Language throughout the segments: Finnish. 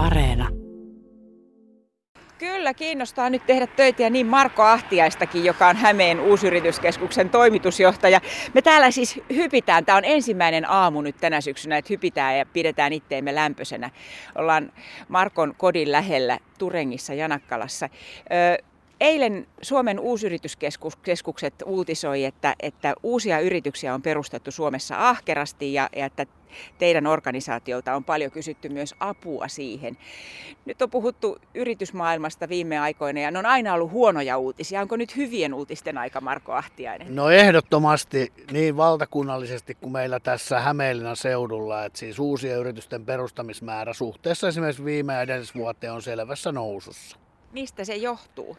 Areena. Kyllä kiinnostaa nyt tehdä töitä ja niin Marko Ahtiaistakin, joka on Hämeen uusyrityskeskuksen toimitusjohtaja. Me täällä siis hypitään, tämä on ensimmäinen aamu nyt tänä syksynä, että hypitään ja pidetään itteemme lämpöisenä. Ollaan Markon kodin lähellä Turengissa Janakkalassa. Eilen Suomen uusyrityskeskukset uutisoi, että, että uusia yrityksiä on perustettu Suomessa ahkerasti ja, ja että teidän organisaatiolta on paljon kysytty myös apua siihen. Nyt on puhuttu yritysmaailmasta viime aikoina ja ne on aina ollut huonoja uutisia. Onko nyt hyvien uutisten aika, Marko Ahtiainen? No ehdottomasti niin valtakunnallisesti kuin meillä tässä Hämeenlinnan seudulla, että siis uusien yritysten perustamismäärä suhteessa esimerkiksi viime ja edellisvuoteen on selvässä nousussa. Mistä se johtuu?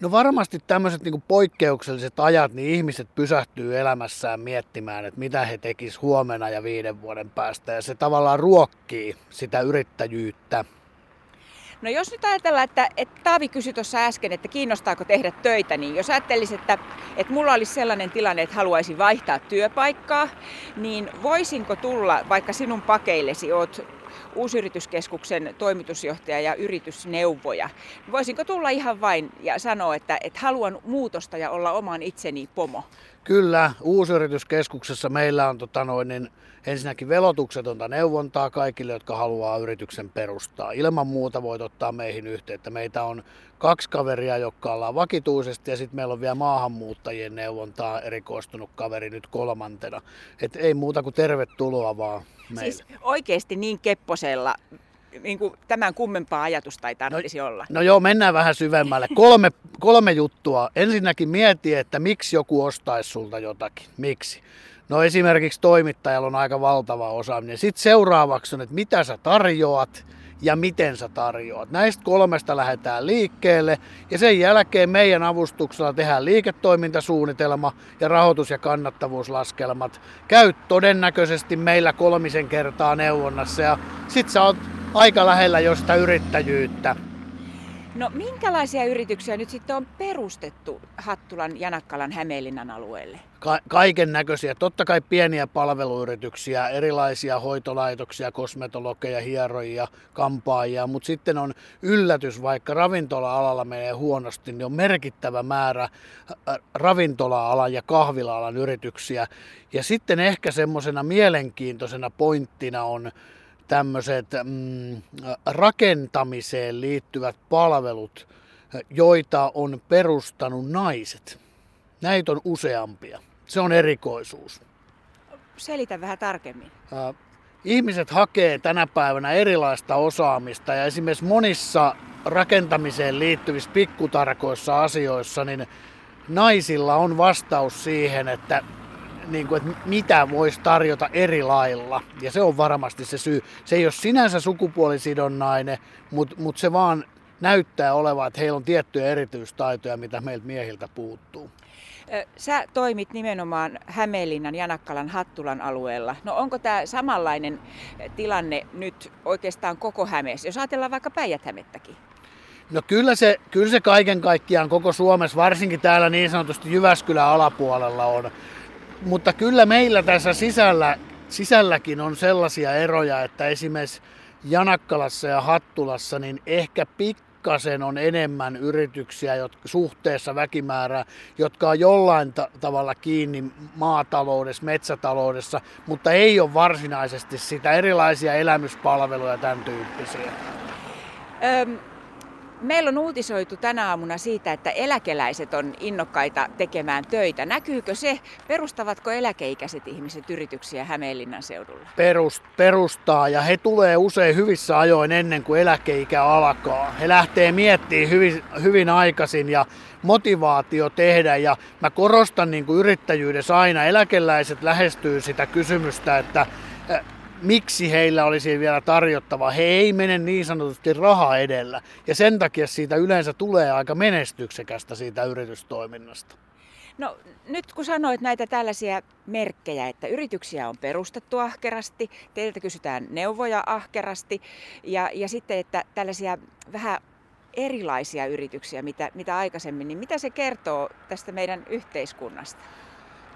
No varmasti tämmöiset niin poikkeukselliset ajat, niin ihmiset pysähtyy elämässään miettimään, että mitä he tekis huomenna ja viiden vuoden päästä. Ja se tavallaan ruokkii sitä yrittäjyyttä. No jos nyt ajatellaan, että, että Taavi kysyi tuossa äsken, että kiinnostaako tehdä töitä, niin jos ajattelisi, että, että mulla olisi sellainen tilanne, että haluaisin vaihtaa työpaikkaa, niin voisinko tulla vaikka sinun pakeillesi, oot uusyrityskeskuksen toimitusjohtaja ja yritysneuvoja. Voisinko tulla ihan vain ja sanoa, että, että haluan muutosta ja olla oman itseni pomo? Kyllä, uusyrityskeskuksessa meillä on tota noin, niin ensinnäkin velotuksetonta neuvontaa kaikille, jotka haluaa yrityksen perustaa. Ilman muuta voit ottaa meihin yhteyttä. Meitä on kaksi kaveria, jotka ollaan vakituisesti ja sitten meillä on vielä maahanmuuttajien neuvontaa erikoistunut kaveri nyt kolmantena. Et ei muuta kuin tervetuloa vaan meille. Siis oikeasti niin kepposella niin kuin tämän kummempaa ajatusta ei tarvitsisi no, olla. No joo, mennään vähän syvemmälle. Kolme, kolme juttua. Ensinnäkin mieti, että miksi joku ostaisi sulta jotakin. Miksi? No esimerkiksi toimittajalla on aika valtava osaaminen. Sitten seuraavaksi on, että mitä sä tarjoat ja miten sä tarjoat. Näistä kolmesta lähdetään liikkeelle ja sen jälkeen meidän avustuksella tehdään liiketoimintasuunnitelma ja rahoitus- ja kannattavuuslaskelmat. Käy todennäköisesti meillä kolmisen kertaa neuvonnassa ja sit sä oot aika lähellä jo sitä yrittäjyyttä. No minkälaisia yrityksiä nyt sitten on perustettu Hattulan, Janakkalan, Hämeenlinnan alueelle? Ka- kaiken näköisiä. Totta kai pieniä palveluyrityksiä, erilaisia hoitolaitoksia, kosmetologeja, hierojia, kampaajia, mutta sitten on yllätys, vaikka ravintola-alalla menee huonosti, niin on merkittävä määrä ravintola-alan ja kahvila-alan yrityksiä. Ja sitten ehkä semmoisena mielenkiintoisena pointtina on tämmöiset mm, rakentamiseen liittyvät palvelut, joita on perustanut naiset. Näitä on useampia. Se on erikoisuus. Selitä vähän tarkemmin. Ihmiset hakee tänä päivänä erilaista osaamista ja esimerkiksi monissa rakentamiseen liittyvissä pikkutarkoissa asioissa, niin naisilla on vastaus siihen, että niin kuin, että mitä voisi tarjota eri lailla. Ja se on varmasti se syy. Se ei ole sinänsä sukupuolisidonnainen, mutta mut se vaan näyttää olevan, että heillä on tiettyjä erityistaitoja, mitä meiltä miehiltä puuttuu. Sä toimit nimenomaan Hämeenlinnan, Janakkalan, Hattulan alueella. No onko tämä samanlainen tilanne nyt oikeastaan koko Hämeessä, jos ajatellaan vaikka Päijät-Hämettäkin? No kyllä se, kyllä se kaiken kaikkiaan koko Suomessa, varsinkin täällä niin sanotusti Jyväskylän alapuolella on, mutta kyllä meillä tässä sisällä, sisälläkin on sellaisia eroja, että esimerkiksi Janakkalassa ja Hattulassa niin ehkä pikkasen on enemmän yrityksiä jotka, suhteessa väkimäärää, jotka on jollain ta- tavalla kiinni maataloudessa, metsätaloudessa, mutta ei ole varsinaisesti sitä erilaisia elämyspalveluja ja tämän tyyppisiä. Öm, Meillä on uutisoitu tänä aamuna siitä, että eläkeläiset on innokkaita tekemään töitä. Näkyykö se? Perustavatko eläkeikäiset ihmiset yrityksiä Hämeenlinnan seudulla? Perust, perustaa ja he tulee usein hyvissä ajoin ennen kuin eläkeikä alkaa. He lähtee miettimään hyvin, hyvin aikaisin ja motivaatio tehdä ja mä korostan niin kuin yrittäjyydessä aina, eläkeläiset lähestyy sitä kysymystä, että miksi heillä olisi vielä tarjottava. He ei mene niin sanotusti raha edellä ja sen takia siitä yleensä tulee aika menestyksekästä siitä yritystoiminnasta. No nyt kun sanoit näitä tällaisia merkkejä, että yrityksiä on perustettu ahkerasti, teiltä kysytään neuvoja ahkerasti ja, ja sitten, että tällaisia vähän erilaisia yrityksiä, mitä, mitä aikaisemmin, niin mitä se kertoo tästä meidän yhteiskunnasta?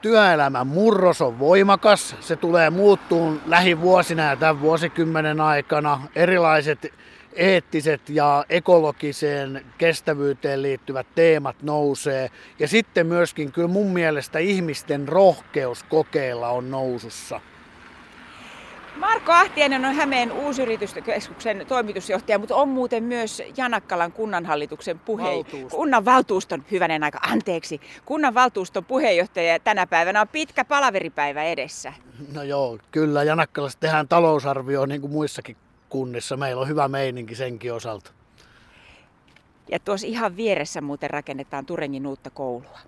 Työelämän murros on voimakas. Se tulee muuttuun lähivuosina ja tämän vuosikymmenen aikana. Erilaiset eettiset ja ekologiseen kestävyyteen liittyvät teemat nousee. Ja sitten myöskin kyllä mun mielestä ihmisten rohkeus kokeilla on nousussa. Marko Ahtiainen on Hämeen uusyrityskeskuksen toimitusjohtaja, mutta on muuten myös Janakkalan kunnanhallituksen puheenjohtaja. Kunnan valtuuston, hyvänen aika, anteeksi, kunnan valtuuston puheenjohtaja tänä päivänä on pitkä palaveripäivä edessä. No joo, kyllä Janakkalassa tehdään talousarvio niin kuin muissakin kunnissa. Meillä on hyvä meininki senkin osalta. Ja tuossa ihan vieressä muuten rakennetaan Turengin uutta koulua.